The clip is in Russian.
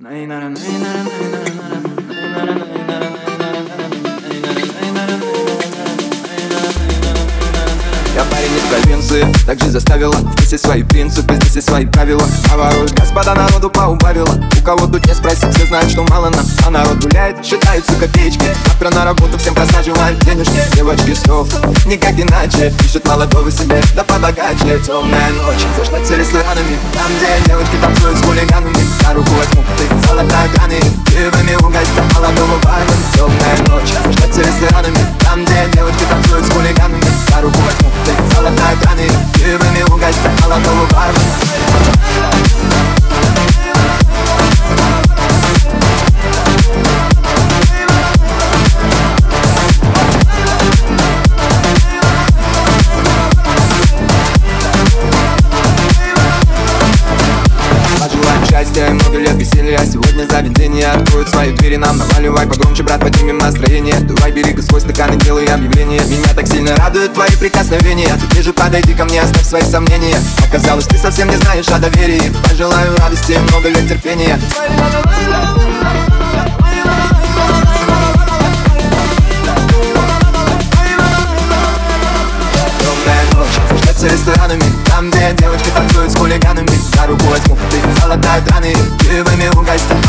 ないならないならないならないなら из провинции, так жизнь заставила. Здесь и свои принципы, здесь и свои правила. А воруют господа народу поубавила. У кого тут не спросить, все знают, что мало нам. А народ гуляет, считаются копеечки. Завтра на работу всем просто желают денежки. Девочки снов, никак иначе. Ищут молодого себе, да побогаче. Темная ночь, заждаться ресторанами Там, где девочки танцуют с хулиганами. За руку возьму, ты золотая грани. Пивами угостят молодого парня. Темная ночь, заждаться ресторанами Там, где девочки танцуют с хулиганами счастья и много лет веселья Сегодня заведение откроют свои двери. Нам Наваливай погромче, брат, поднимем настроение. Давай бери свой стакан и делай объявление. Меня так сильно радуют твои прикосновения. Теперь же подойди ко мне, оставь свои сомнения. Оказалось, ты совсем не знаешь о доверии. Пожелаю радости и много лет терпения заждаться ресторанами Там, где девочки танцуют с хулиганами. За руку возьму, ты золотая грани Пивами угостят